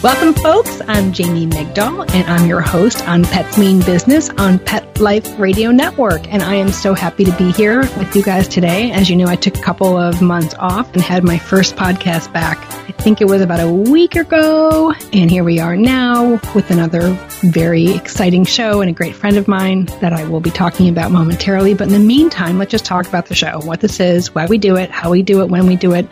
Welcome, folks. I'm Jamie Migdal, and I'm your host on Pets Mean Business on Pet Life Radio Network. And I am so happy to be here with you guys today. As you know, I took a couple of months off and had my first podcast back. I think it was about a week ago. And here we are now with another very exciting show and a great friend of mine that I will be talking about momentarily. But in the meantime, let's just talk about the show, what this is, why we do it, how we do it, when we do it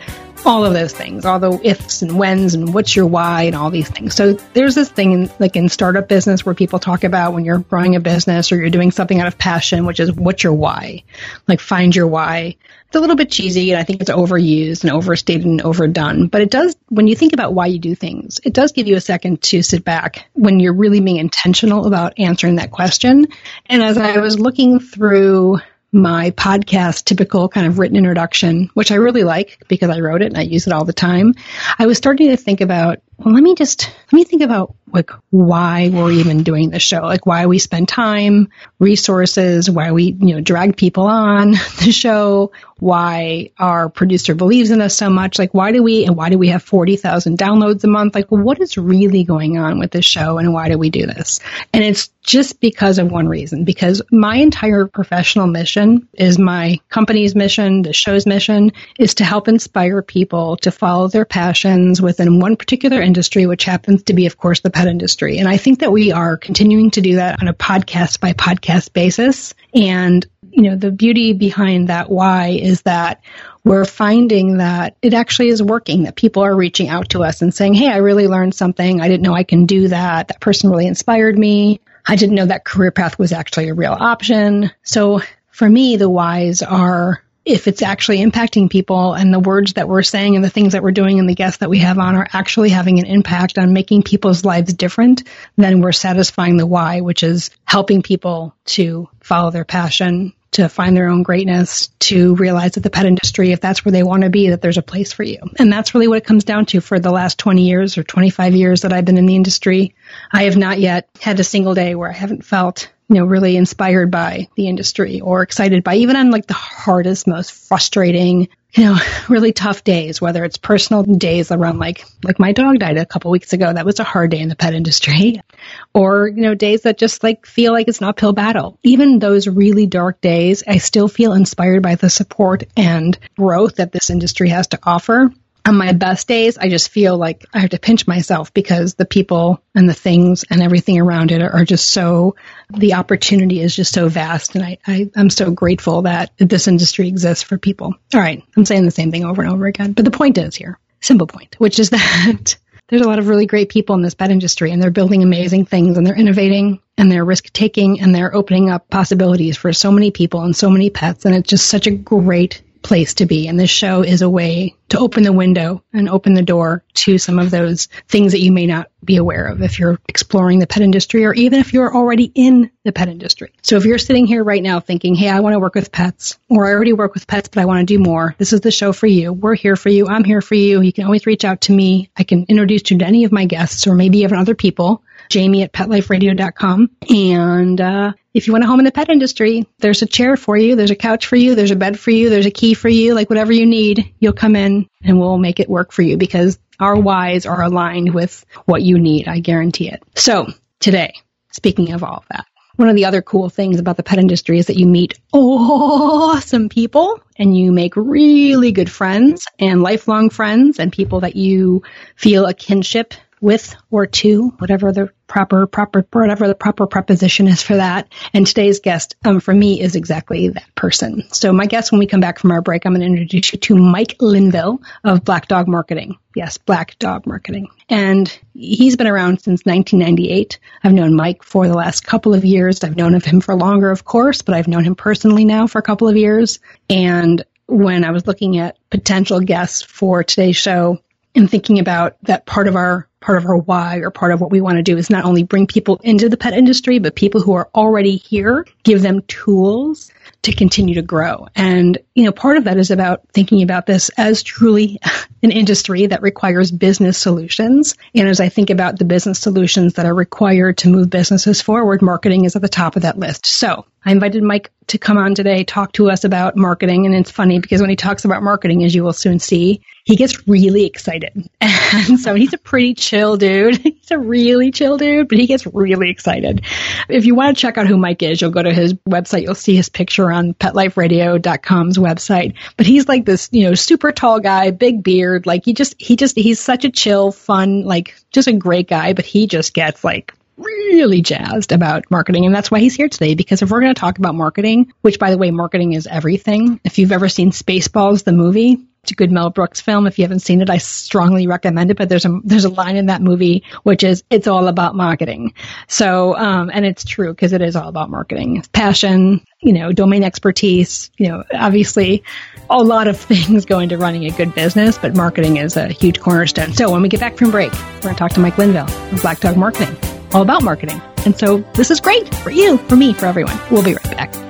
all of those things, all the ifs and whens and what's your why and all these things. So there's this thing in, like in startup business where people talk about when you're growing a business or you're doing something out of passion, which is what's your why? Like find your why. It's a little bit cheesy and I think it's overused and overstated and overdone, but it does, when you think about why you do things, it does give you a second to sit back when you're really being intentional about answering that question. And as I was looking through my podcast typical kind of written introduction, which I really like because I wrote it and I use it all the time, I was starting to think about, well, let me just, let me think about like why we're even doing this show, like why we spend time, resources, why we, you know, drag people on the show, why our producer believes in us so much, like why do we, and why do we have 40,000 downloads a month? Like what is really going on with this show and why do we do this? And it's just because of one reason, because my entire professional mission is my company's mission, the show's mission is to help inspire people to follow their passions within one particular industry, which happens to be, of course, the pet industry. And I think that we are continuing to do that on a podcast by podcast basis. And, you know, the beauty behind that why is that we're finding that it actually is working, that people are reaching out to us and saying, Hey, I really learned something. I didn't know I can do that. That person really inspired me. I didn't know that career path was actually a real option. So for me, the whys are if it's actually impacting people and the words that we're saying and the things that we're doing and the guests that we have on are actually having an impact on making people's lives different, then we're satisfying the why, which is helping people to follow their passion, to find their own greatness, to realize that the pet industry, if that's where they want to be, that there's a place for you. And that's really what it comes down to for the last 20 years or 25 years that I've been in the industry. I have not yet had a single day where I haven't felt you know, really inspired by the industry or excited by even on like the hardest, most frustrating, you know, really tough days, whether it's personal days around like, like my dog died a couple weeks ago. That was a hard day in the pet industry or, you know, days that just like feel like it's an uphill battle. Even those really dark days, I still feel inspired by the support and growth that this industry has to offer on my best days, I just feel like I have to pinch myself because the people and the things and everything around it are just so, the opportunity is just so vast. And I, I, am so grateful that this industry exists for people. All right. I'm saying the same thing over and over again. But the point is here, simple point, which is that there's a lot of really great people in this pet industry and they're building amazing things and they're innovating and they're risk taking and they're opening up possibilities for so many people and so many pets. And it's just such a great place to be. And this show is a way to open the window and open the door to some of those things that you may not be aware of if you're exploring the pet industry or even if you're already in the pet industry. So if you're sitting here right now thinking, hey, I want to work with pets, or I already work with pets, but I want to do more, this is the show for you. We're here for you. I'm here for you. You can always reach out to me. I can introduce you to any of my guests or maybe even other people jamie at petliferadio.com. And uh, if you want a home in the pet industry, there's a chair for you, there's a couch for you, there's a bed for you, there's a key for you, like whatever you need, you'll come in and we'll make it work for you because our whys are aligned with what you need. I guarantee it. So today, speaking of all of that, one of the other cool things about the pet industry is that you meet awesome people and you make really good friends and lifelong friends and people that you feel a kinship with or to, whatever the proper proper whatever the proper preposition is for that. And today's guest, um, for me, is exactly that person. So my guest, when we come back from our break, I'm going to introduce you to Mike Linville of Black Dog Marketing. Yes, Black Dog Marketing, and he's been around since 1998. I've known Mike for the last couple of years. I've known of him for longer, of course, but I've known him personally now for a couple of years. And when I was looking at potential guests for today's show, and thinking about that part of our part of our why or part of what we want to do is not only bring people into the pet industry, but people who are already here, give them tools to continue to grow. And, you know, part of that is about thinking about this as truly an industry that requires business solutions. And as I think about the business solutions that are required to move businesses forward, marketing is at the top of that list. So I invited Mike to come on today, talk to us about marketing. And it's funny because when he talks about marketing, as you will soon see, he gets really excited. And so he's a pretty chill dude. He's a really chill dude, but he gets really excited. If you want to check out who Mike is, you'll go to his website. You'll see his picture on petliferadio.com's website. But he's like this, you know, super tall guy, big beard. Like he just, he just, he's such a chill, fun, like just a great guy, but he just gets like really jazzed about marketing. And that's why he's here today, because if we're going to talk about marketing, which by the way, marketing is everything. If you've ever seen Spaceballs, the movie, good Mel Brooks film. If you haven't seen it, I strongly recommend it. But there's a there's a line in that movie which is it's all about marketing. So um, and it's true because it is all about marketing, passion, you know, domain expertise. You know, obviously, a lot of things go into running a good business, but marketing is a huge cornerstone. So when we get back from break, we're going to talk to Mike Linville from Black Dog Marketing, all about marketing. And so this is great for you, for me, for everyone. We'll be right back.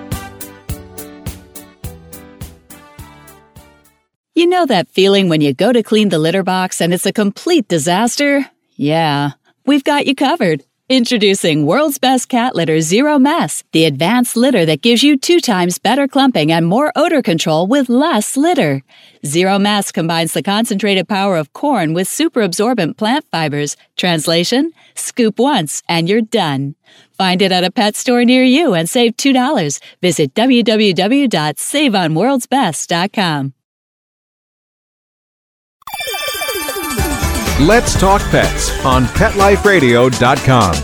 You know that feeling when you go to clean the litter box and it's a complete disaster? Yeah, we've got you covered. Introducing World's Best Cat Litter Zero Mess, the advanced litter that gives you two times better clumping and more odor control with less litter. Zero Mess combines the concentrated power of corn with super absorbent plant fibers. Translation? Scoop once and you're done. Find it at a pet store near you and save $2. Visit www.saveonworldsbest.com. Let's Talk Pets on PetLifeRadio.com.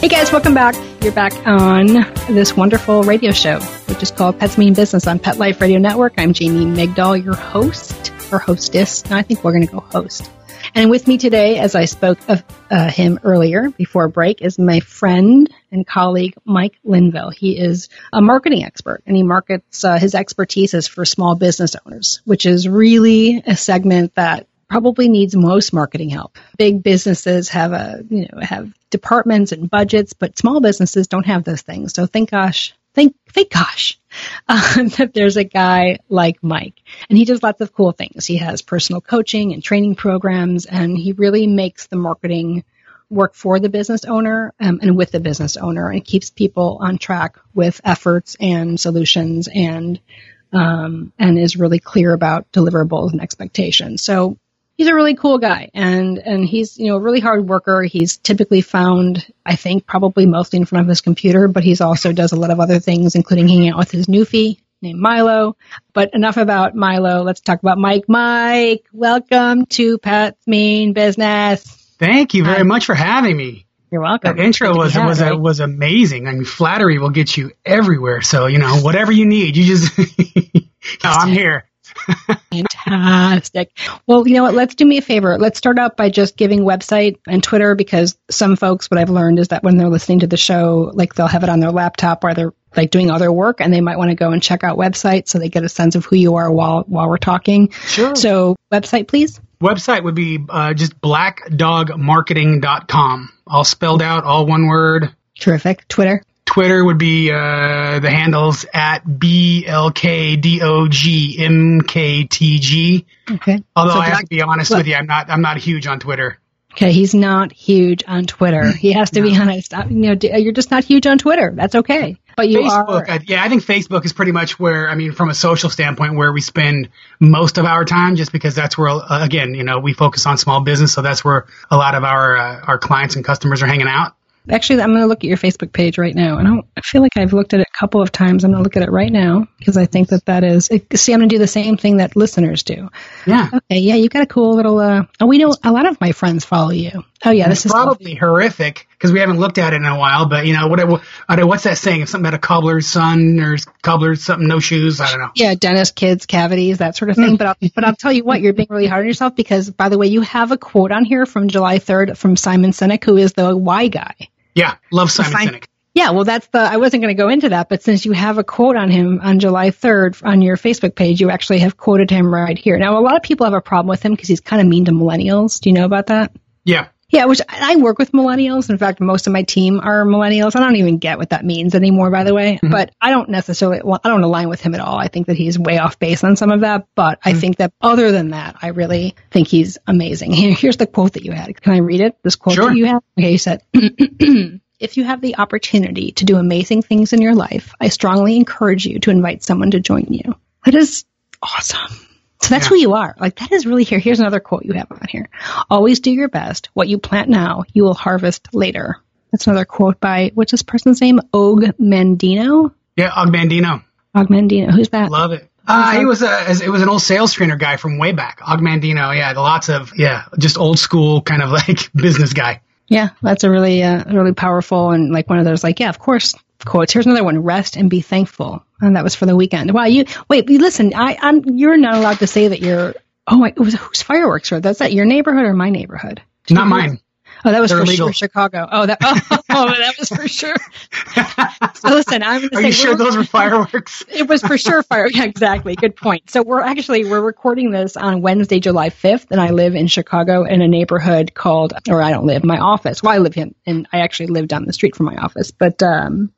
Hey guys, welcome back. You're back on this wonderful radio show, which is called Pets Mean Business on Pet Life Radio Network. I'm Jamie Migdal, your host or hostess. I think we're going to go host. And with me today, as I spoke of uh, him earlier before break, is my friend and colleague Mike Linville. He is a marketing expert, and he markets uh, his expertise is for small business owners, which is really a segment that probably needs most marketing help. Big businesses have a you know have departments and budgets, but small businesses don't have those things. So thank gosh, thank thank gosh um, that there's a guy like Mike, and he does lots of cool things. He has personal coaching and training programs, and he really makes the marketing work for the business owner um, and with the business owner, and keeps people on track with efforts and solutions and um, and is really clear about deliverables and expectations. So he's a really cool guy and and he's you know a really hard worker he's typically found i think probably mostly in front of his computer but he's also does a lot of other things including hanging out with his newfie named milo but enough about milo let's talk about mike mike welcome to pets mean business thank you very much for having me you're welcome. That intro was was a, uh, was amazing. I mean, flattery will get you everywhere. So you know, whatever you need, you just. no, I'm here. Fantastic. Well, you know what? Let's do me a favor. Let's start out by just giving website and Twitter because some folks, what I've learned is that when they're listening to the show, like they'll have it on their laptop while they're like doing other work and they might want to go and check out website so they get a sense of who you are while while we're talking. Sure. So website, please. Website would be uh, just blackdogmarketing.com. All spelled out, all one word. Terrific. Twitter. Twitter would be uh, the handles at BLKDOGMKTG. Okay. Although so I have to be honest with you, I'm not I'm not huge on Twitter. Okay, he's not huge on Twitter. He has to no. be honest. You know, you're just not huge on Twitter. That's okay. But you Facebook, are. yeah, I think Facebook is pretty much where I mean, from a social standpoint, where we spend most of our time, just because that's where, uh, again, you know, we focus on small business, so that's where a lot of our uh, our clients and customers are hanging out. Actually, I'm going to look at your Facebook page right now, and I feel like I've looked at it a couple of times. I'm going to look at it right now because I think that that is. See, I'm going to do the same thing that listeners do. Yeah. Okay. Yeah, you got a cool little. Uh, oh, we know a lot of my friends follow you. Oh yeah, this it's is probably horrific because we haven't looked at it in a while. But you know what? what what's that saying? If something about a cobbler's son or cobbler's something, no shoes. I don't know. Yeah, dentist kids, cavities, that sort of thing. Mm. but I'll, but I'll tell you what, you're being really hard on yourself because, by the way, you have a quote on here from July 3rd from Simon Sinek, who is the why guy. Yeah, love Simon Sinek. Yeah, well, that's the, I wasn't going to go into that, but since you have a quote on him on July 3rd on your Facebook page, you actually have quoted him right here. Now, a lot of people have a problem with him because he's kind of mean to millennials. Do you know about that? Yeah. Yeah, which I work with millennials. In fact, most of my team are millennials. I don't even get what that means anymore, by the way. Mm-hmm. But I don't necessarily, well, I don't align with him at all. I think that he's way off base on some of that. But mm-hmm. I think that other than that, I really think he's amazing. Here's the quote that you had. Can I read it? This quote sure. that you had? Okay, you said, If you have the opportunity to do amazing things in your life, I strongly encourage you to invite someone to join you. That is awesome. So that's yeah. who you are. Like that is really here. Here's another quote you have on here. Always do your best. What you plant now, you will harvest later. That's another quote by what's this person's name? Og Mandino. Yeah, Og Mandino. Og Mandino. Who's that? Love it. Uh, he was a it was an old sales trainer guy from way back. Og Mandino. Yeah, lots of yeah, just old school kind of like business guy. Yeah, that's a really, uh, really powerful and like one of those like, yeah, of course, quotes. Here's another one: rest and be thankful. And that was for the weekend. Wow, you wait, listen. I, I'm you're not allowed to say that you're. Oh, it was whose fireworks were? That's that your neighborhood or my neighborhood? Did not mine. Oh, that was They're for illegal. sure Chicago. Oh, that oh, oh, that was for sure. so listen, I'm going to say. Are you sure those were fireworks? it was for sure fire. Yeah, exactly. Good point. So we're actually we're recording this on Wednesday, July 5th, and I live in Chicago in a neighborhood called, or I don't live, my office. Well, I live in, and I actually live down the street from my office, but um,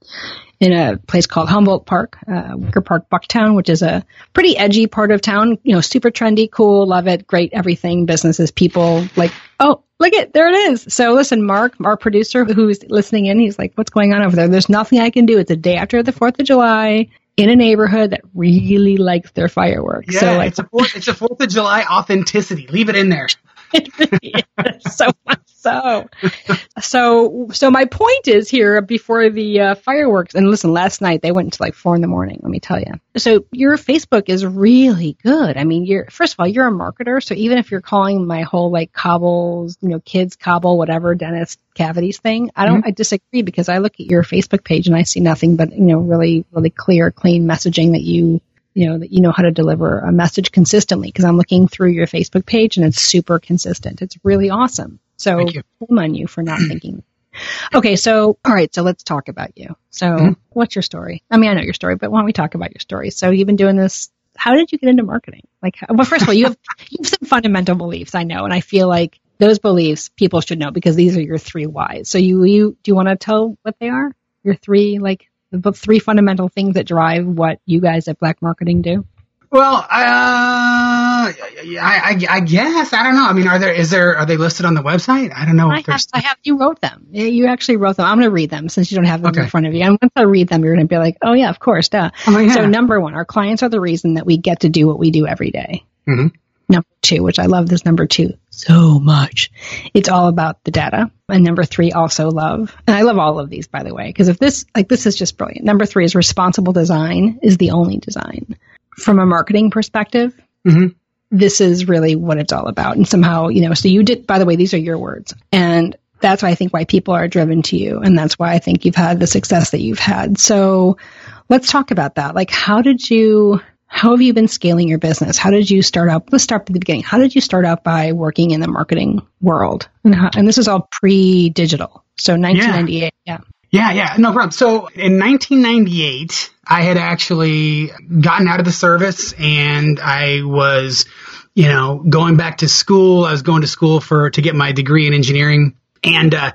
in a place called Humboldt Park, uh, Wicker Park, Bucktown, which is a pretty edgy part of town. You know, super trendy, cool, love it, great everything, businesses, people. Like, oh, look it, there it is. So listen, Mark, our producer who's listening in, he's like, what's going on over there? There's nothing I can do. It's a day after the 4th of July in a neighborhood that really likes their fireworks. Yeah, so like, it's a fourth, it's a Fourth of July authenticity. Leave it in there. so much so. So, so my point is here before the uh, fireworks. And listen, last night they went until like four in the morning. Let me tell you. So your Facebook is really good. I mean, you're first of all you're a marketer. So even if you're calling my whole like cobbles, you know, kids cobble, whatever, dentist cavities thing, I don't. Mm-hmm. I disagree because I look at your Facebook page and I see nothing but you know really really clear, clean messaging that you you know that you know how to deliver a message consistently because I'm looking through your Facebook page and it's super consistent. It's really awesome. So shame on you for not thinking. Okay, so all right, so let's talk about you. So, mm-hmm. what's your story? I mean, I know your story, but why don't we talk about your story? So, you've been doing this. How did you get into marketing? Like, well, first of all, you have you have some fundamental beliefs, I know, and I feel like those beliefs people should know because these are your three whys. So, you you do you want to tell what they are? Your three like the three fundamental things that drive what you guys at Black Marketing do? Well, uh, I, I, I, guess I don't know. I mean, are there is there are they listed on the website? I don't know. I have, I have. You wrote them. You actually wrote them. I'm going to read them since you don't have them okay. in front of you. And once I read them, you're going to be like, oh yeah, of course, duh. Oh, yeah. So number one, our clients are the reason that we get to do what we do every day. Mm-hmm. Number two, which I love this number two so much. It's all about the data. And number three, also love. And I love all of these, by the way, because if this, like, this is just brilliant. Number three is responsible design is the only design. From a marketing perspective, mm-hmm. This is really what it's all about. And somehow, you know, so you did, by the way, these are your words. And that's why I think why people are driven to you. And that's why I think you've had the success that you've had. So let's talk about that. Like, how did you, how have you been scaling your business? How did you start out? Let's start at the beginning. How did you start out by working in the marketing world? And, how, and this is all pre-digital. So 1998. Yeah. Yeah, yeah, no problem. So in 1998, I had actually gotten out of the service and I was, you know, going back to school. I was going to school for to get my degree in engineering, and uh,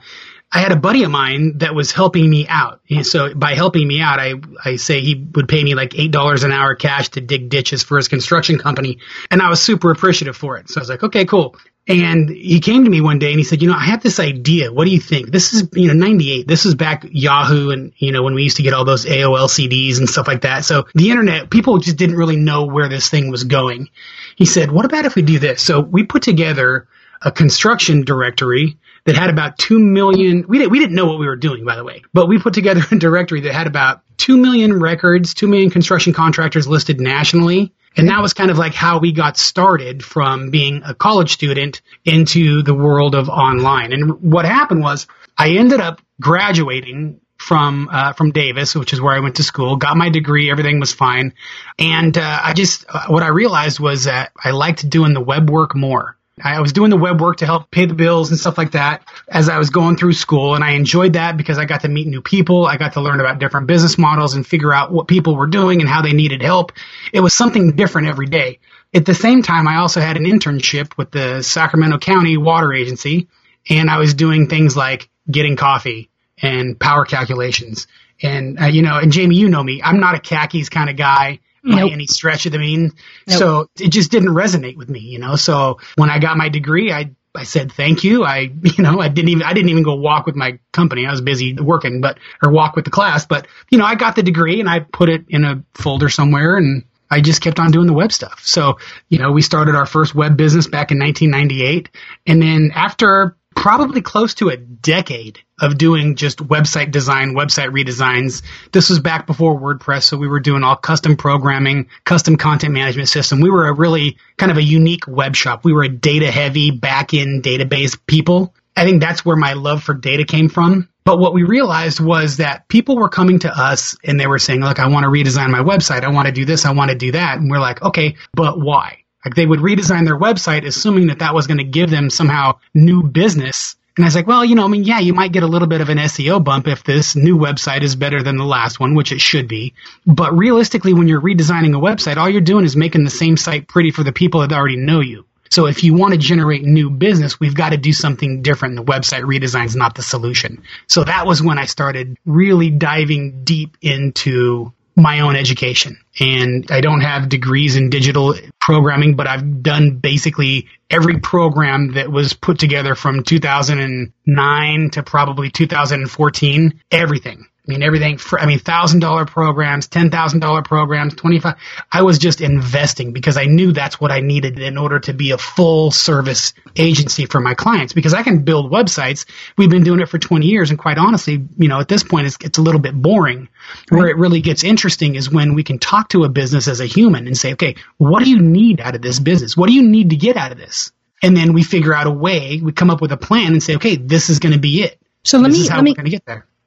I had a buddy of mine that was helping me out. And so by helping me out, I, I say he would pay me like $8 an hour cash to dig ditches for his construction company. And I was super appreciative for it. So I was like, okay, cool. And he came to me one day and he said, you know, I have this idea. What do you think? This is, you know, 98. This is back Yahoo and, you know, when we used to get all those AOL CDs and stuff like that. So the internet, people just didn't really know where this thing was going. He said, what about if we do this? So we put together a construction directory that had about 2 million we didn't we didn't know what we were doing by the way but we put together a directory that had about 2 million records 2 million construction contractors listed nationally and that was kind of like how we got started from being a college student into the world of online and what happened was i ended up graduating from uh, from Davis, which is where I went to school. Got my degree, everything was fine, and uh, I just uh, what I realized was that I liked doing the web work more. I was doing the web work to help pay the bills and stuff like that as I was going through school. And I enjoyed that because I got to meet new people. I got to learn about different business models and figure out what people were doing and how they needed help. It was something different every day. At the same time, I also had an internship with the Sacramento County Water Agency and I was doing things like getting coffee and power calculations. And, uh, you know, and Jamie, you know me, I'm not a khakis kind of guy by Nope. any stretch of the mean. Nope. So it just didn't resonate with me, you know. So when I got my degree, I I said thank you. I you know I didn't even I didn't even go walk with my company. I was busy working, but or walk with the class. But you know I got the degree and I put it in a folder somewhere and. I just kept on doing the web stuff. So, you know, we started our first web business back in 1998. And then after probably close to a decade of doing just website design, website redesigns. This was back before WordPress, so we were doing all custom programming, custom content management system. We were a really kind of a unique web shop. We were a data heavy back end database people. I think that's where my love for data came from. But what we realized was that people were coming to us and they were saying, look, I want to redesign my website. I want to do this. I want to do that. And we're like, okay, but why? Like they would redesign their website assuming that that was going to give them somehow new business. And I was like, well, you know, I mean, yeah, you might get a little bit of an SEO bump if this new website is better than the last one, which it should be. But realistically, when you're redesigning a website, all you're doing is making the same site pretty for the people that already know you. So if you want to generate new business, we've got to do something different. The website redesign is not the solution. So that was when I started really diving deep into my own education. And I don't have degrees in digital programming, but I've done basically every program that was put together from 2009 to probably 2014, everything. I mean, everything. For, I mean, thousand dollar programs, ten thousand dollar programs, twenty five. I was just investing because I knew that's what I needed in order to be a full service agency for my clients. Because I can build websites. We've been doing it for twenty years, and quite honestly, you know, at this point, it's it's a little bit boring. Where it really gets interesting is when we can talk to a business as a human and say, okay, what do you need out of this business? What do you need to get out of this? And then we figure out a way. We come up with a plan and say, okay, this is going to be it. So let me this me is how let me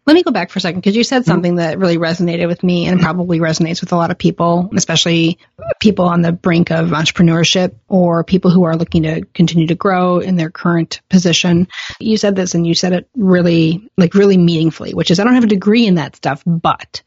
we're going to get there. Let me go back for a second because you said mm-hmm. something that really resonated with me and probably resonates with a lot of people, especially people on the brink of entrepreneurship or people who are looking to continue to grow in their current position. You said this and you said it really, like really meaningfully, which is I don't have a degree in that stuff, but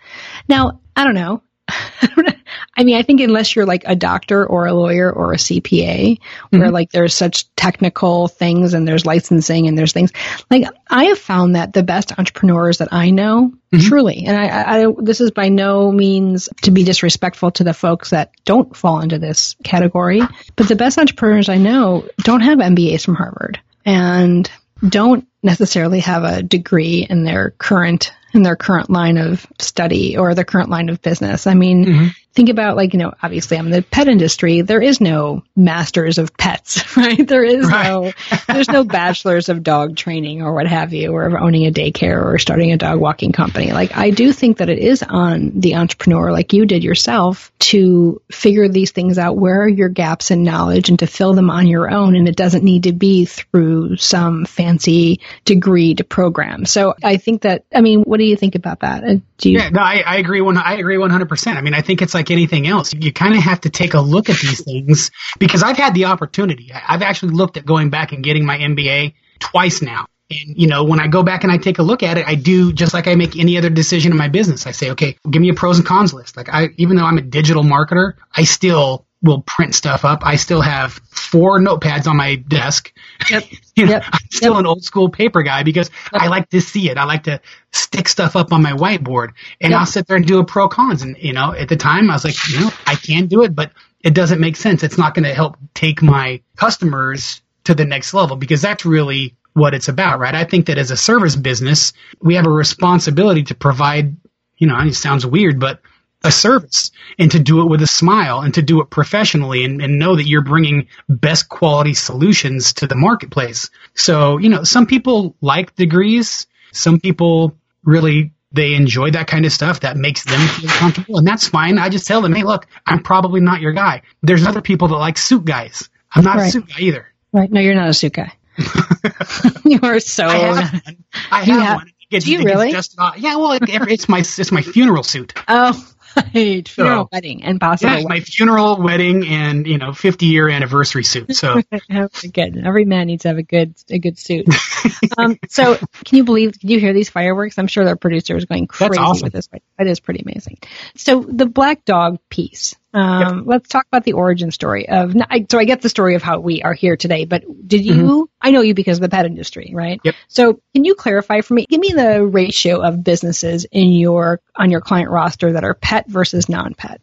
now I don't know. I mean, I think unless you're like a doctor or a lawyer or a CPA, where mm-hmm. like there's such technical things and there's licensing and there's things like I have found that the best entrepreneurs that I know, mm-hmm. truly, and I, I, I, this is by no means to be disrespectful to the folks that don't fall into this category, but the best entrepreneurs I know don't have MBAs from Harvard and don't necessarily have a degree in their current in their current line of study or their current line of business. I mean, mm-hmm. think about like, you know, obviously I'm in the pet industry. There is no masters of pets, right? There is no, there's no bachelors of dog training or what have you, or of owning a daycare or starting a dog walking company. Like, I do think that it is on the entrepreneur, like you did yourself, to figure these things out. Where are your gaps in knowledge and to fill them on your own? And it doesn't need to be through some fancy degree to program. So I think that, I mean, what do you think about that? Uh, Do you, Yeah, no, I, I agree. One, I agree one hundred percent. I mean, I think it's like anything else. You kind of have to take a look at these things because I've had the opportunity. I've actually looked at going back and getting my MBA twice now. And you know, when I go back and I take a look at it, I do just like I make any other decision in my business. I say, okay, give me a pros and cons list. Like I, even though I'm a digital marketer, I still will print stuff up. I still have four notepads on my desk. Yep. you know, Yep. I'm still an old school paper guy because I like to see it. I like to stick stuff up on my whiteboard and Yep. I'll sit there and do a pro cons. And, you know, at the time I was like, you know, I can do it, but it doesn't make sense. It's not going to help take my customers to the next level because that's really what it's about, right? I think that as a service business, we have a responsibility to provide, you know, it sounds weird, but a service and to do it with a smile and to do it professionally and, and know that you're bringing best quality solutions to the marketplace. So, you know, some people like degrees. Some people really, they enjoy that kind of stuff that makes them feel comfortable. And that's fine. I just tell them, hey, look, I'm probably not your guy. There's other people that like suit guys. I'm not a suit guy either. right? No, you're not a suit guy. you are so. I have one. I have have- one. It gets, Do you really? dusted off. Yeah, well, it, it's my it's my funeral suit. Oh, right. Funeral, so, wedding, and possibly yeah, my funeral, wedding, and you know, 50 year anniversary suit. So good. Every man needs to have a good a good suit. um, so can you believe? Can you hear these fireworks? I'm sure their producer is going crazy awesome. with this. That is pretty amazing. So the black dog piece. Um, yep. Let's talk about the origin story of. So I get the story of how we are here today, but did you? Mm-hmm. I know you because of the pet industry, right? Yep. So can you clarify for me? Give me the ratio of businesses in your on your client roster that are pet versus non-pet.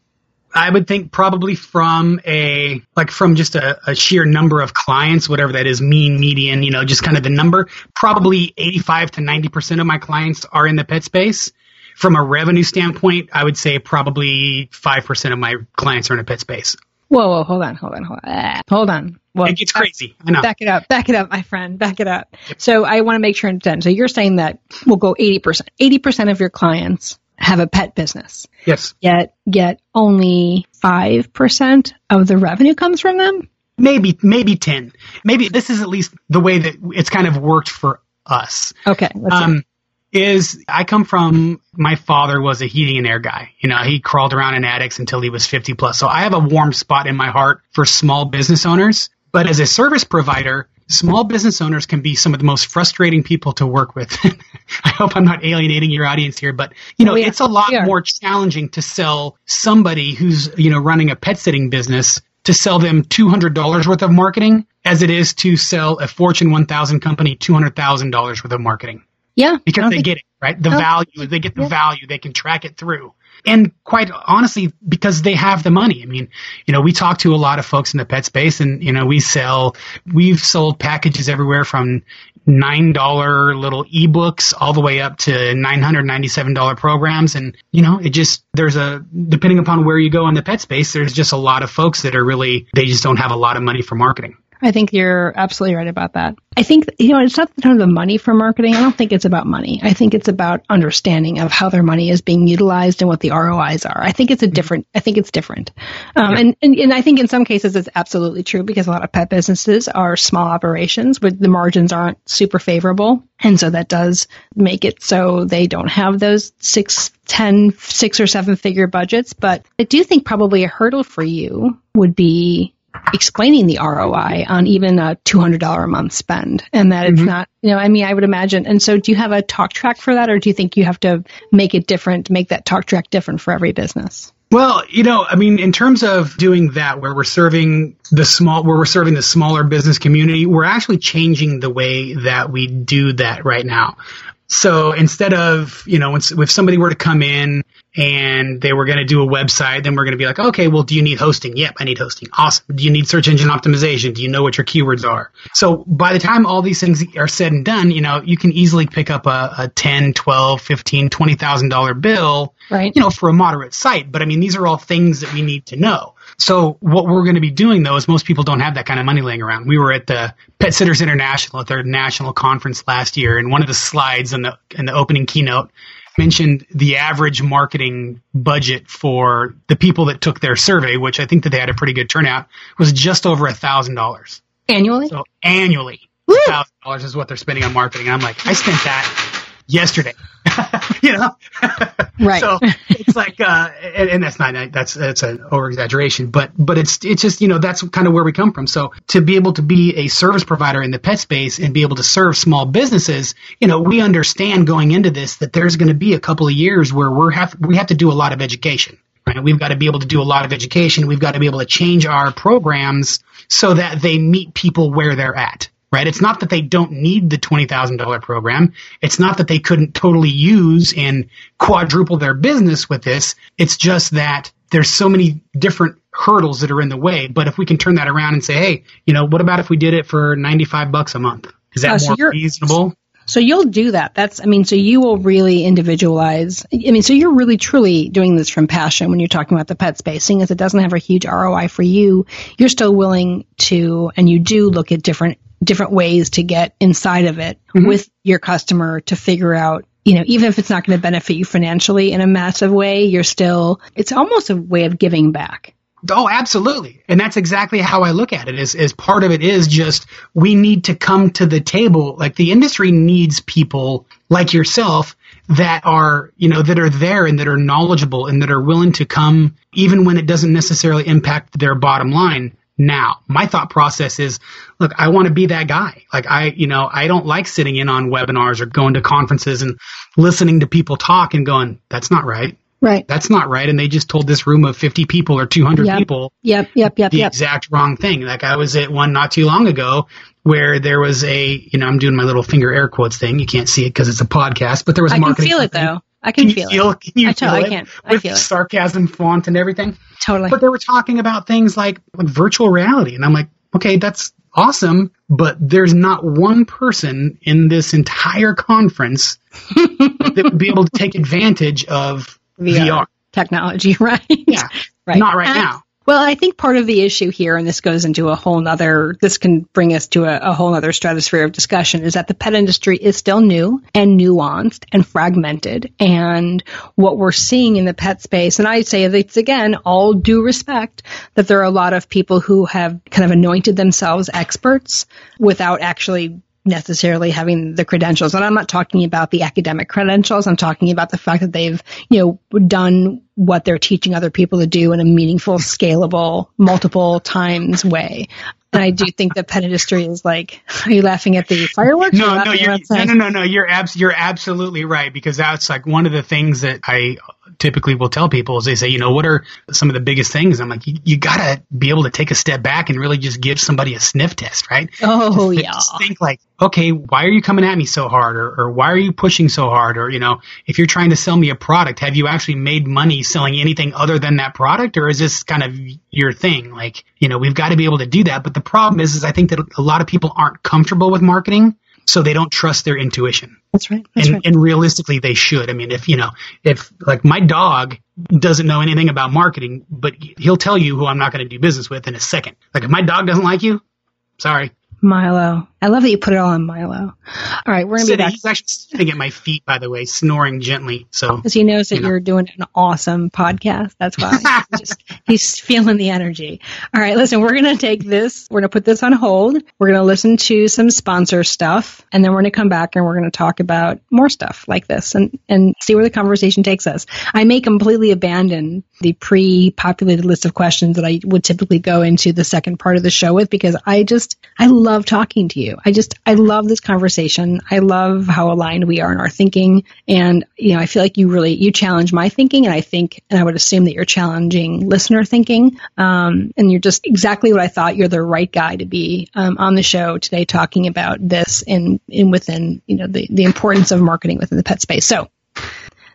I would think probably from a like from just a, a, sheer number of clients, whatever that is, mean, median, you know, just kind of the number. Probably 85 to 90 percent of my clients are in the pet space. From a revenue standpoint, I would say probably five percent of my clients are in a pet space. Whoa, whoa, hold on, hold on, hold on, ah, hold on. Well, it gets crazy. I know. Back it up, back it up, my friend, back it up. So I want to make sure and understand. So you're saying that we'll go 80%. 80% of your clients have a pet business. Yes. Yet, yet only 5% of the revenue comes from them? Maybe, maybe 10. Maybe this is at least the way that it's kind of worked for us. Okay. Um, is I come from my father was a heating and air guy. You know, he crawled around in attics until he was 50 plus. So I have a warm spot in my heart for small business owners. But as a service provider, small business owners can be some of the most frustrating people to work with. I hope I'm not alienating your audience here, but you know, it's a lot more challenging to sell somebody who's, you know, running a pet sitting business to sell them $200 worth of marketing as it is to sell a Fortune 1000 company $200,000 worth of marketing. Yeah. Because they get it, right? The oh. value, they get the yeah. value, they can track it through. And quite honestly, because they have the money. I mean, you know, we talk to a lot of folks in the pet space and, you know, we sell, we've sold packages everywhere from $9 little ebooks all the way up to $997 programs. And, you know, it just, there's a, depending upon where you go in the pet space, there's just a lot of folks that are really, they just don't have a lot of money for marketing. I think you're absolutely right about that. I think, you know, it's not the terms of money for marketing. I don't think it's about money. I think it's about understanding of how their money is being utilized and what the ROIs are. I think it's a different, I think it's different. Um, yeah. and, and, and I think in some cases it's absolutely true because a lot of pet businesses are small operations where the margins aren't super favorable. And so that does make it so they don't have those six, ten, six or seven figure budgets. But I do think probably a hurdle for you would be explaining the ROI on even a $200 a month spend and that it's mm-hmm. not, you know, I mean, I would imagine. And so do you have a talk track for that or do you think you have to make it different, make that talk track different for every business? Well, you know, I mean, in terms of doing that, where we're serving the small, where we're serving the smaller business community, we're actually changing the way that we do that right now. So instead of, you know, if somebody were to come in and they were going to do a website, then we're going to be like, okay, well, do you need hosting? Yep, I need hosting. Awesome. Do you need search engine optimization? Do you know what your keywords are? So by the time all these things are said and done, you know, you can easily pick up a, a 10, 12, 15, $20,000 bill, right. you know, for a moderate site. But I mean, these are all things that we need to know. So what we're going to be doing though is most people don't have that kind of money laying around. We were at the Pet Sitters International at their national conference last year, and one of the slides in the in the opening keynote mentioned the average marketing budget for the people that took their survey, which I think that they had a pretty good turnout, was just over a thousand dollars annually. So annually, thousand dollars is what they're spending on marketing. I'm like, I spent that yesterday. you know, right? So it's like, uh, and, and, that's not that's that's an over exaggeration, but but it's it's just you know that's kind of where we come from. So to be able to be a service provider in the pet space and be able to serve small businesses, you know, we understand going into this that there's going to be a couple of years where we're have we have to do a lot of education. Right? We've got to be able to do a lot of education. We've got to be able to change our programs so that they meet people where they're at right? It's not that they don't need the $20,000 program. It's not that they couldn't totally use and quadruple their business with this. It's just that there's so many different hurdles that are in the way. But if we can turn that around and say, hey, you know, what about if we did it for 95 bucks a month? Is that uh, so more reasonable? So you'll do that. That's, I mean, so you will really individualize. I mean, so you're really truly doing this from passion when you're talking about the pet space. Seeing as it doesn't have a huge ROI for you, you're still willing to, and you do look at different different ways to get inside of it mm-hmm. with your customer to figure out you know, even if it's not going to benefit you financially in a massive way, you're still, it's almost a way of giving back. Oh, absolutely. And that's exactly how I look at it is, is part of it is just we need to come to the table. Like the industry needs people like yourself that are, you know, that are there and that are knowledgeable and that are willing to come even when it doesn't necessarily impact their bottom line now. My thought process is, look, I want to be that guy. Like I, you know, I don't like sitting in on webinars or going to conferences and listening to people talk and going, that's not right. Right. That's not right. And they just told this room of 50 people or 200 Yep. people Yep. Yep. Yep. the Yep. exact wrong thing. Like I was at one not too long ago where there was a, you know, I'm doing my little finger air quotes thing. You can't see it because it's a podcast, but there was a I can marketing feel it though. I can, Can feel, feel, it. Can you I feel tell- I can. I With feel it. sarcasm font and everything. Totally. But they were talking about things like, like virtual reality, and I'm like, okay, that's awesome, but there's not one person in this entire conference that would be able to take advantage of VR. technology, right? Yeah, right. not right And- now. Well, I think part of the issue here, and this goes into a whole nother, this can bring us to a, a whole other stratosphere of discussion, is that the pet industry is still new and nuanced and fragmented. And what we're seeing in the pet space, and I'd say it's again, all due respect, that there are a lot of people who have kind of anointed themselves experts without actually necessarily having the credentials. And I'm not talking about the academic credentials. I'm talking about the fact that they've, you know, done what they're teaching other people to do in a meaningful, scalable, multiple times way. And I do think that pet industry is like, are you laughing at the fireworks? No, no, no, no, no. You're abs- you're absolutely right because that's like one of the things that I typically will tell people is they say, you know, what are some of the biggest things? I'm like, you, you gotta be able to take a step back and really just give somebody a sniff test, right? Oh, Just- yeah. Just think like, okay, why are you coming at me so hard, or, or why are you pushing so hard, or you know, if you're trying to sell me a product, have you actually made money selling anything other than that product, or is this kind of your thing? Like, you know, we've got to be able to do that. But the problem is, is I think that a lot of people aren't comfortable with marketing, so they don't trust their intuition That's right. That's and, right. and realistically they should i mean if you know if like my dog doesn't know anything about marketing but he'll tell you who i'm not going to do business with in a second like if my dog doesn't like you sorry Milo. I love that you put it all on Milo. All right, we're going to be back. he's actually sitting at my feet by the way snoring gently so Because he knows that You know. you're doing an awesome podcast. That's why he's, just, he's feeling the energy. All right, listen, we're going to take this, we're going to put this on hold. We're going to listen to some sponsor stuff, and then we're going to come back and we're going to talk about more stuff like this and, and see where the conversation takes us. I may completely abandon the pre populated list of questions that I would typically go into the second part of the show with because I just, I love talking to you. I just, I love this conversation. I love how aligned we are in our thinking. And, you know, I feel like you really, you challenge my thinking. And I think, and I would assume that you're challenging listener thinking. Um, and you're just exactly what I thought. You're the right guy to be um, on the show today talking about this in, in within, you know, the, the importance of marketing within the pet space. So,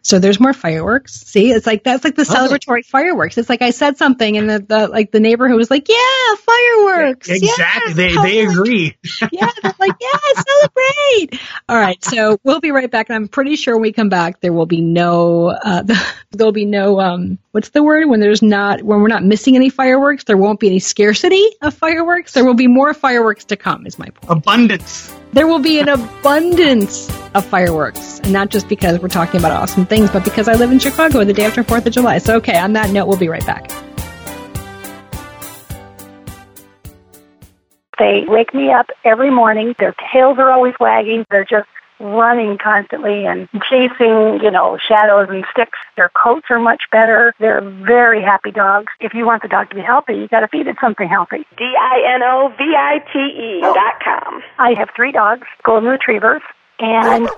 so there's more fireworks. See, it's like that's like the celebratory fireworks. It's like I said something, and the, the like the neighborhood was like, "Yeah, fireworks." exactly Yeah, they they agree yeah, they're like, yeah, celebrate. All right, so we'll be right back, and I'm pretty sure when we come back, there will be no, uh, there'll be no, um, what's the word when there's not when we're not missing any fireworks, there won't be any scarcity of fireworks. There will be more fireworks to come. Is my point. abundance There will be an abundance of fireworks, and not just because we're talking about awesome things, but because I live in Chicago the day after Fourth of July. So, okay, on that note, we'll be right back. They wake me up every morning. Their tails are always wagging. They're just running constantly and chasing, you know, shadows and sticks. Their coats are much better. They're very happy dogs. If you want the dog to be healthy, you got to feed it something healthy. D-I-N-O-V-I-T-E dot com. I have three dogs, golden retrievers, and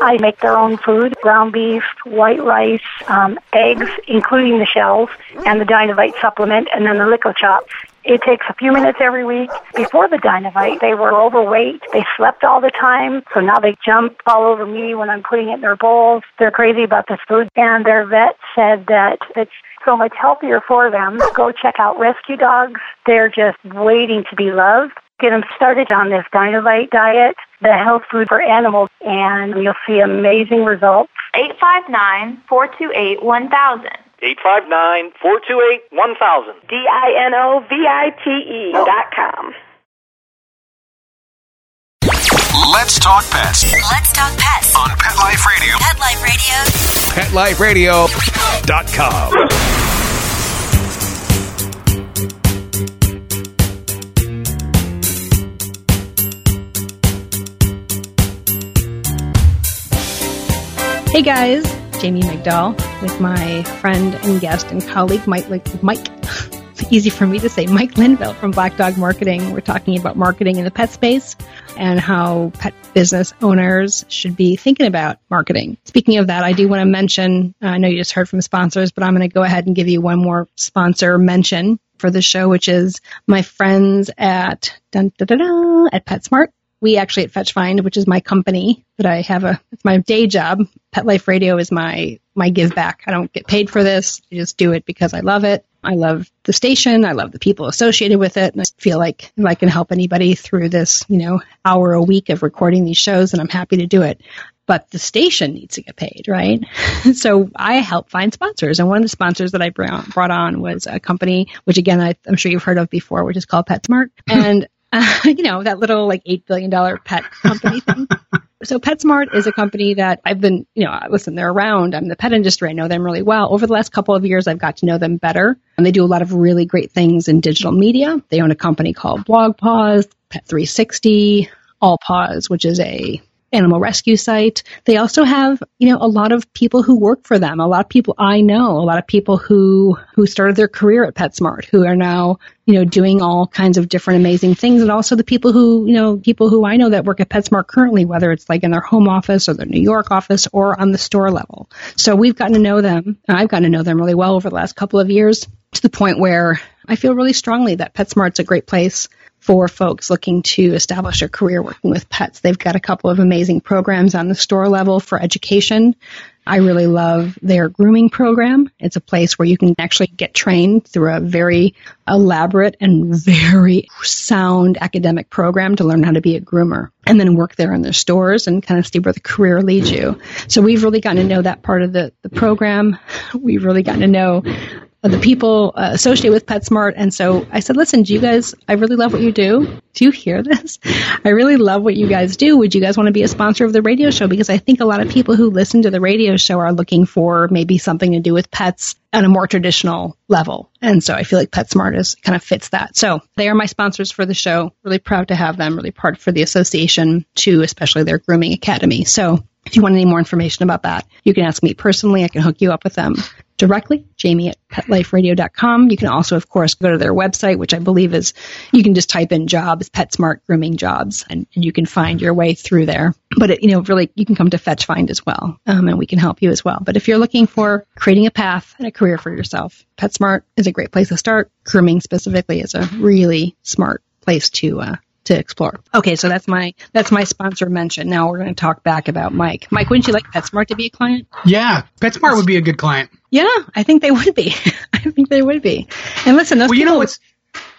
I make their own food, ground beef, white rice, um, eggs, including the shells, and the Dinovite supplement, and then the Lickochops. It takes a few minutes every week. Before the Dinovite, they were overweight. They slept all the time, so now they jump all over me when I'm putting it in their bowls. They're crazy about this food, and their vet said that it's so much healthier for them. Go check out Rescue Dogs. They're just waiting to be loved. Get them started on this Dinovite diet, the health food for animals, and you'll see amazing results. 859-428-1000. 859-428-1000. D-I-N-O-V-I-T-E dot com. Let's talk pets Let's talk pets. on Pet Life Radio. Pet Life Radio. PetLifeRadio.com. Hey guys, Jamie Migdal with my friend and guest and colleague Mike. Mike, it's easy for me to say Mike Linville from Black Dog Marketing. We're talking about marketing in the pet space and how pet business owners should be thinking about marketing. Speaking of that, I do want to mention. Uh, I know you just heard from sponsors, but I'm going to go ahead and give you one more sponsor mention for the show, which is my friends at dun, dun, dun, at PetSmart we actually at FetchFind, which is my company that I have a, it's my day job. Pet Life Radio is my, my give back. I don't get paid for this. I just do it because I love it. I love the station. I love the people associated with it. And I feel like if I can help anybody through this, you know, hour a week of recording these shows, and I'm happy to do it. But the station needs to get paid, right? so I help find sponsors. And one of the sponsors that I brought on was a company, which again, I, am sure you've heard of before, which is called PetSmart. And uh, you know, that little like $8 billion pet company thing. So PetSmart is a company that I've been, you know, listen, they're around. I'm the pet industry. I know them really well. Over the last couple of years, I've got to know them better. And they do a lot of really great things in digital media. They own a company called BlogPaws, Pet360, AllPaws, which is a animal rescue site. They also have, you know, a lot of people who work for them, a lot of people I know, a lot of people who who started their career at PetSmart who are now, you know, doing all kinds of different amazing things and also the people who, you know, people who I know that work at PetSmart currently, whether it's like in their home office or their New York office or on the store level. So we've gotten to know them. I've gotten to know them really well over the last couple of years to the point where I feel really strongly that PetSmart's a great place for folks looking to establish a career working with pets. They've got a couple of amazing programs on the store level for education. I really love their grooming program. It's a place where you can actually get trained through a very elaborate and very sound academic program to learn how to be a groomer and then work there in their stores and kind of see where the career leads you. So we've really gotten to know that part of the, the program. We've really gotten to know the people uh, associated with PetSmart. And so I said, listen, do you guys, I really love what you do. Do you hear this? I really love what you guys do. Would you guys want to be a sponsor of the radio show? Because I think a lot of people who listen to the radio show are looking for maybe something to do with pets on a more traditional level. And so I feel like PetSmart is kind of fits that. So they are my sponsors for the show. Really proud to have them, really proud for the association too, especially their grooming academy. So if you want any more information about that, you can ask me personally. I can hook you up with them directly, jamie at petliferadio.com. You can also, of course, go to their website, which I believe is, you can just type in jobs, PetSmart grooming jobs, and, and you can find your way through there. But, it, you know, really, you can come to FetchFind as well, um, and we can help you as well. But if you're looking for creating a path and a career for yourself, PetSmart is a great place to start. Grooming specifically is a really smart place to uh, to explore. Okay, so that's my that's my sponsor mention. Now we're going to talk back about Mike. Mike, wouldn't you like PetSmart to be a client? Yeah, PetSmart would be a good client. Yeah, I think they would be. I think they would be. And listen, those well, people, you know what's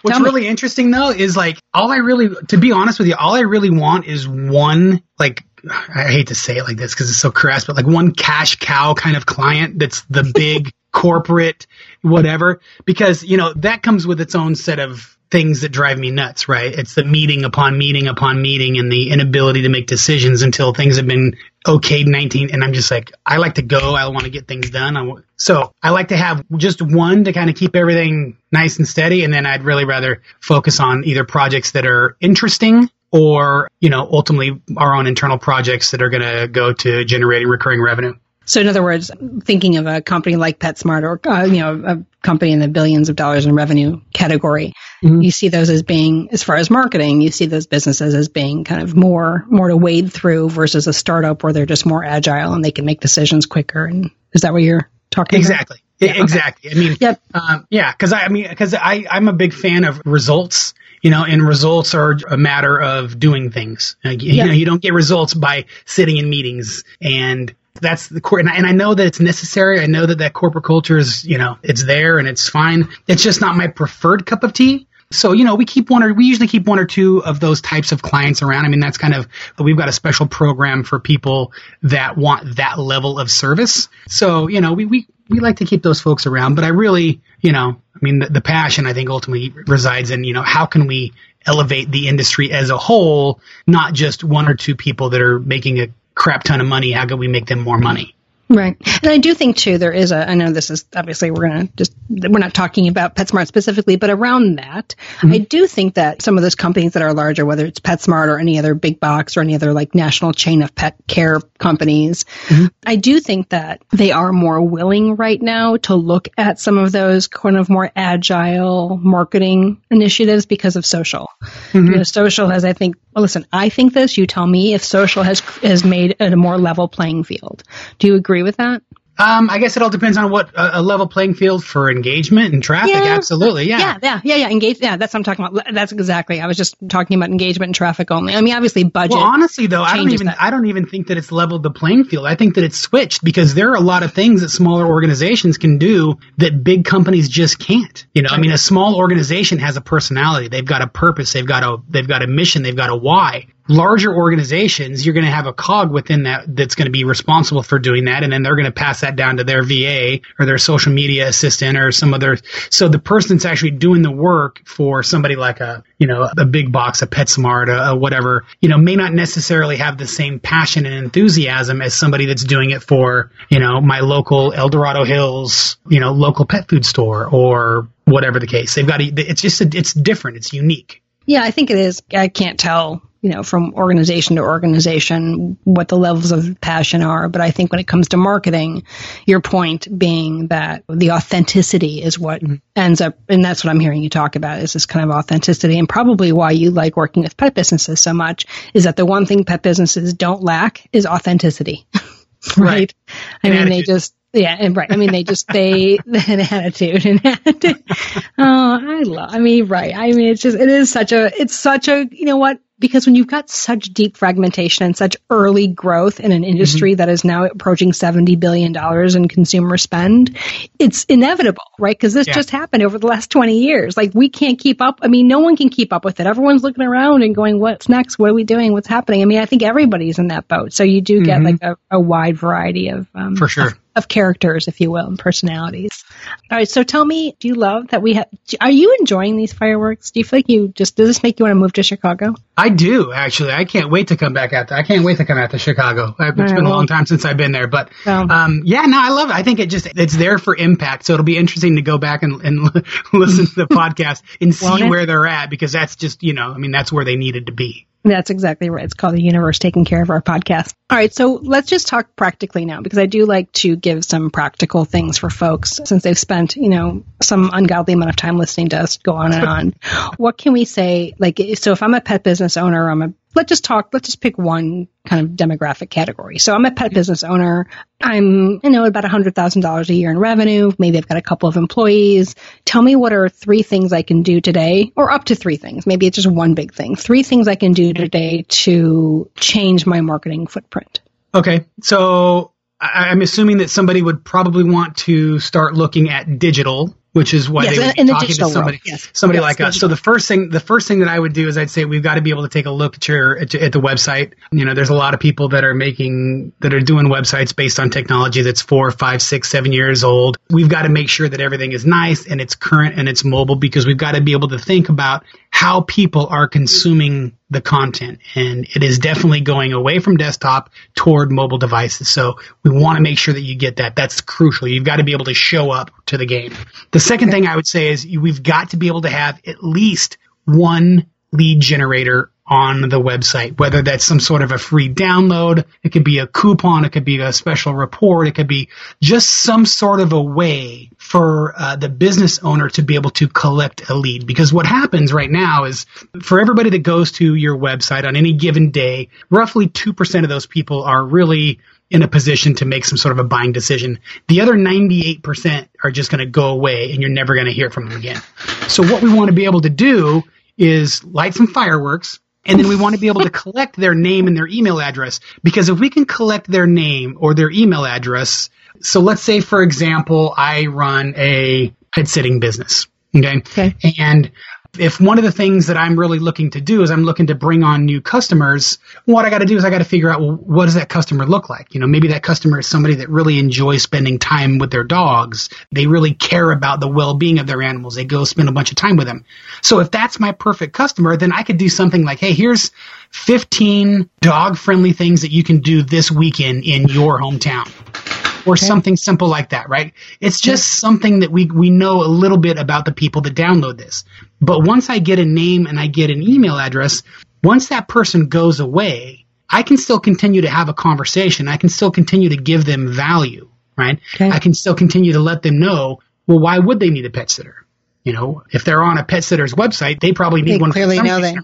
what's really me. interesting though is like all I really, to be honest with you, all I really want is one like I hate to say it like this because it's so crass, but like one cash cow kind of client that's the big corporate whatever because you know that comes with its own set of things that drive me nuts, right? It's the meeting upon meeting upon meeting and the inability to make decisions until things have been okayed 19. And I'm just like, I like to go. I want to get things done. I, so I like to have just one to kind of keep everything nice and steady. And then I'd really rather focus on either projects that are interesting or, you know, ultimately our own internal projects that are going to go to generating recurring revenue. So, in other words, thinking of a company like PetSmart or uh, you know a company in the billions of dollars in revenue category, mm-hmm. you see those as being, as far as marketing, you see those businesses as being kind of more more to wade through versus a startup where they're just more agile and they can make decisions quicker. And is that what you're talking exactly. about? Yeah, exactly. Okay. I mean, yep. Um, yeah, because I, I mean, because I I'm a big fan of results you know, and results are a matter of doing things. Like, yeah. you know, you don't get results by sitting in meetings and that's the core. And I, and I know that it's necessary. I know that that corporate culture is, you know, it's there and it's fine. It's just not my preferred cup of tea. So, you know, we keep one or we usually keep one or two of those types of clients around. I mean, that's kind of, we've got a special program for people that want that level of service. So, you know, we, we, we like to keep those folks around, but I really, you know, I mean, the, the passion I think ultimately resides in, you know, how can we elevate the industry as a whole, not just one or two people that are making a crap ton of money. How can we make them more money? Right. And I do think too, there is a, I know this is obviously we're going to just, we're not talking about PetSmart specifically, but around that, mm-hmm. I do think that some of those companies that are larger, whether it's PetSmart or any other big box or any other like national chain of pet care companies, mm-hmm. I do think that they are more willing right now to look at some of those kind of more agile marketing initiatives because of social. Mm-hmm. You know, social has, I think, well, listen, I think this, you tell me if social has, has made it a more level playing field. Do you agree? Agree with that? Um, I guess it all depends on what uh, a level playing field for engagement and traffic. Yeah. Absolutely, yeah, yeah, yeah, yeah, yeah. Engage. Yeah, that's what I'm talking about. That's exactly. I was just talking about engagement and traffic only. I mean, obviously, budget. Well, honestly, though, I don't even. That. I don't even think that it's leveled the playing field. I think that it's switched because there are a lot of things that smaller organizations can do that big companies just can't. You know, I mean, a small organization has a personality. They've got a purpose. They've got a. They've got a mission. They've got a why larger organizations, you're going to have a cog within that that's going to be responsible for doing that. And then they're going to pass that down to their VA or their social media assistant or some other. So the person that's actually doing the work for somebody like a, you know, a big box, a PetSmart, a, a whatever, you know, may not necessarily have the same passion and enthusiasm as somebody that's doing it for, you know, my local El Dorado Hills, you know, local pet food store or whatever the case. They've got, to, it's just, a, it's different. It's unique. Yeah, I think it is. I can't tell you know, from organization to organization, what the levels of passion are. But I think when it comes to marketing, your point being that the authenticity is what mm-hmm. ends up, and that's what I'm hearing you talk about is this kind of authenticity and probably why you like working with pet businesses so much is that the one thing pet businesses don't lack is authenticity. right? right? I mean, attitude. they just, yeah, and right. I mean, they just they an attitude and oh, I love. I mean, right. I mean, it's just it is such a it's such a you know what because when you've got such deep fragmentation and such early growth in an industry mm-hmm. that is now approaching $70 billion in consumer spend, it's inevitable, right? Because this yeah. just happened over the last 20 years. Like, we can't keep up. I mean, no one can keep up with it. Everyone's looking around and going, what's next? What are we doing? What's happening? I mean, I think everybody's in that boat. So you do get mm-hmm. like a, a, wide variety of, um, For sure. Of, of characters, if you will, and personalities. All right. So tell me, do you love that we have, are you enjoying these fireworks? Do you feel like you just, does this make you want to move to Chicago? I do actually. I can't wait to come back out. I can't wait to come out to Chicago. It's right, been well, a long time since I've been there, but um, yeah, no, I love it. I think it just, it's there for impact. So it'll be interesting to go back and, and listen to the podcast and see where they're at because that's just, you know, I mean, that's where they needed to be. That's exactly right. It's called the universe taking care of our podcast. All right. So let's just talk practically now because I do like to give some practical things for folks since they've spent, you know, some ungodly amount of time listening to us go on and on. what can we say? Like, so if I'm a pet business owner, I'm a let's just talk, let's just pick one kind of demographic category. So I'm a pet business owner. I'm, you know, about $100,000 a year in revenue. Maybe I've got a couple of employees. Tell me what are three things I can do today, or up to three things. Maybe it's just one big thing. Three things I can do today to change my marketing footprint. Okay. So I'm assuming that somebody would probably want to start looking at digital which is why yes, they would be talking to somebody, yes. somebody yes, like us. So the first thing, the first thing that I would do is I'd say we've got to be able to take a look at your at, at, the website. You know, there's a lot of people that are making that are doing websites based on technology that's four, five, six, seven years old. We've got to make sure that everything is nice and it's current and it's mobile because we've got to be able to think about how people are consuming the content. And it is definitely going away from desktop toward mobile devices. So we want to make sure that you get that. That's crucial. You've got to be able to show up to the game. The second thing I would say is we've got to be able to have at least one lead generator on the website, whether that's some sort of a free download, it could be a coupon, it could be a special report, it could be just some sort of a way for uh, the business owner to be able to collect a lead. Because what happens right now is for everybody that goes to your website on any given day, roughly 2% of those people are really in a position to make some sort of a buying decision. The other 98% are just going to go away and you're never going to hear from them again. So what we want to be able to do is light some fireworks and then we want to be able to collect their name and their email address because if we can collect their name or their email address, so let's say for example, I run a pet sitting business. Okay. okay. And if one of the things that I'm really looking to do is I'm looking to bring on new customers, what I got to do is I got to figure out, well, what does that customer look like? You know, maybe that customer is somebody that really enjoys spending time with their dogs. They really care about the well-being of their animals. They go spend a bunch of time with them. So if that's my perfect customer, then I could do something like, hey, here's 15 dog friendly things that you can do this weekend in your hometown or okay. something simple like that, right? It's just something that we, we know a little bit about the people that download this. But once I get a name and I get an email address, once that person goes away, I can still continue to have a conversation. I can still continue to give them value, right? Okay. I can still continue to let them know, well, why would they need a pet sitter? You know, if they're on a pet sitter's website, they probably need they one. Clearly know they.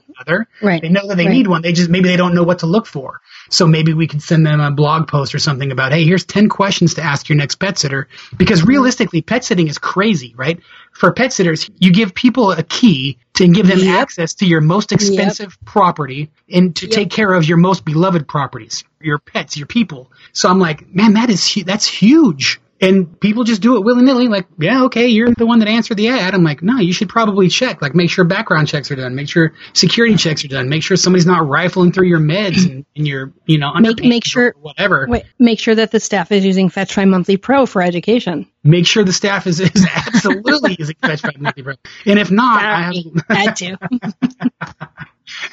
Right. They know that they right. need one. They just maybe they don't know what to look for. So maybe we could send them a blog post or something about, hey, here's ten questions to ask your next pet sitter. Because realistically, pet sitting is crazy, right? For pet sitters, you give people a key to give them yep. access to your most expensive yep. property and to yep. take care of your most beloved properties, your pets, your people. So I'm like, man, that is that's huge and people just do it willy nilly. Like, yeah, okay, you're the one that answered the ad. I'm like, no, you should probably check. Like, make sure background checks are done. Make sure security checks are done. Make sure somebody's not rifling through your meds and, and your, you know, make, make sure whatever. Wait, make sure that the staff is using Fetch My Monthly Pro for education. Make sure the staff is, is absolutely using Fetch Monthly Pro. And if not, I have, had to.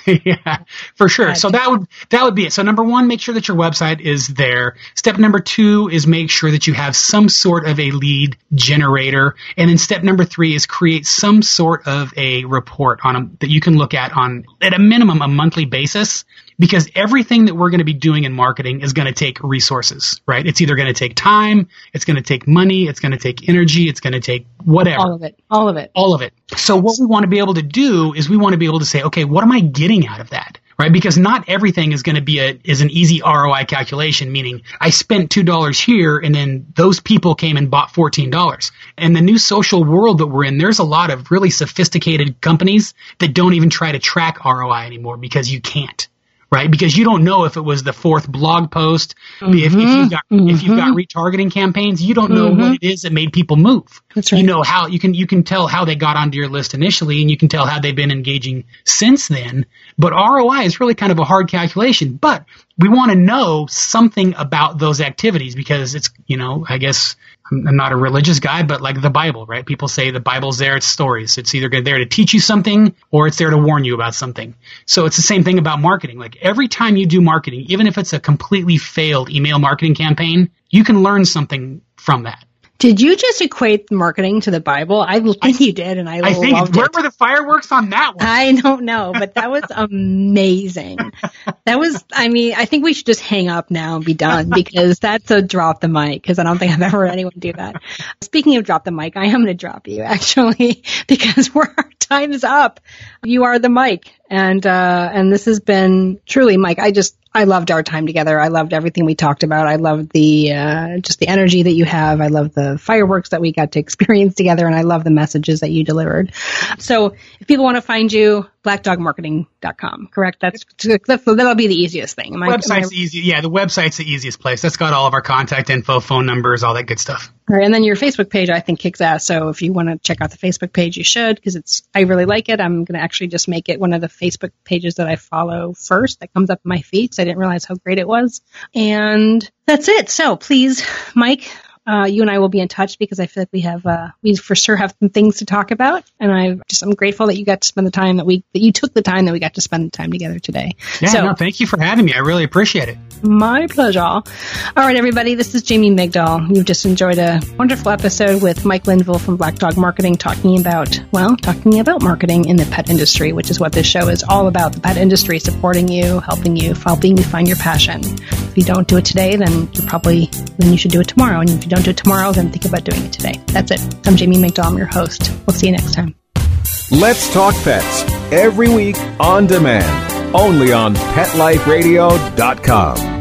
yeah, for sure. So that would that would be it. So number one, make sure that your website is there. Step number two is make sure that you have some sort of a lead generator, and then step number three is create some sort of a report on a, that you can look at on at a minimum a monthly basis because everything that we're going to be doing in marketing is going to take resources, right? It's either going to take time, it's going to take money, it's going to take energy, it's going to take whatever. All of it. All of it. All of it. So what we want to be able to do is we want to be able to say, okay, what am I getting out of that? Right? Because not everything is going to be a, is an easy ROI calculation, meaning I spent $2 here and then those people came and bought $14. And the new social world that we're in, there's a lot of really sophisticated companies that don't even try to track ROI anymore because you can't right? Because you don't know if it was the fourth blog post. Mm-hmm. If, if, you've mm-hmm. got mm-hmm. if you've got retargeting campaigns, you don't know mm-hmm. what it is that made people move. That's right. You know how you can you can tell how they got onto your list initially, and you can tell how they've been engaging since then. But ROI is really kind of a hard calculation. But we want to know something about those activities because it's you know I guess I'm not a religious guy, but like the Bible, right? People say the Bible's there, it's stories. It's either there to teach you something or it's there to warn you about something. So it's the same thing about marketing. Like every time you do marketing, even if it's a completely failed email marketing campaign, you can learn something from that. Did you just equate marketing to the Bible? I think I, you did, and I, I think loved where it. were the fireworks on that one? I don't know, but that was amazing. that was, I mean, I think we should just hang up now and be done because that's a drop the mic. Because I don't think I've ever heard anyone do that. Speaking of drop the mic, I am going to drop you actually because our time is up. You are the mic, and uh, and this has been truly, Mike. I just I loved our time together. I loved everything we talked about. I loved the uh, just the energy that you have. I love the fireworks that we got to experience together, and I love the messages that you delivered. So, if people want to find you, blackdogmarketing.com, correct? That's, that's that'll be the easiest thing. Am website's I, I, easy. Yeah, the website's the easiest place. That's got all of our contact info, phone numbers, all that good stuff. All right, and then your Facebook page, I think, kicks ass. So if you want to check out the Facebook page, you should because it's I really like it. I'm going to actually just make it one of the Facebook pages that I follow first that comes up in my feed. So I didn't realize how great it was, and that's it. So please, Mike, uh, you and I will be in touch because I feel like we have uh, we for sure have some things to talk about, and I just I'm grateful that you got to spend the time that we that you took the time that we got to spend the time together today. Yeah, so, no, thank you for having me. I really appreciate it. My pleasure. All right, everybody, this is Jamie Migdal. You've just enjoyed a wonderful episode with Mike Linville from Black Dog Marketing talking about, well, talking about marketing in the pet industry, which is what this show is all about. The pet industry supporting you, helping you, helping you find your passion. If you don't do it today, then you probably, then you should do it tomorrow. And if you don't do it tomorrow, then think about doing it today. That's it. I'm Jamie. I'm your host. We'll see you next time. Let's Talk Pets every week on demand only on PetLifeRadio.com.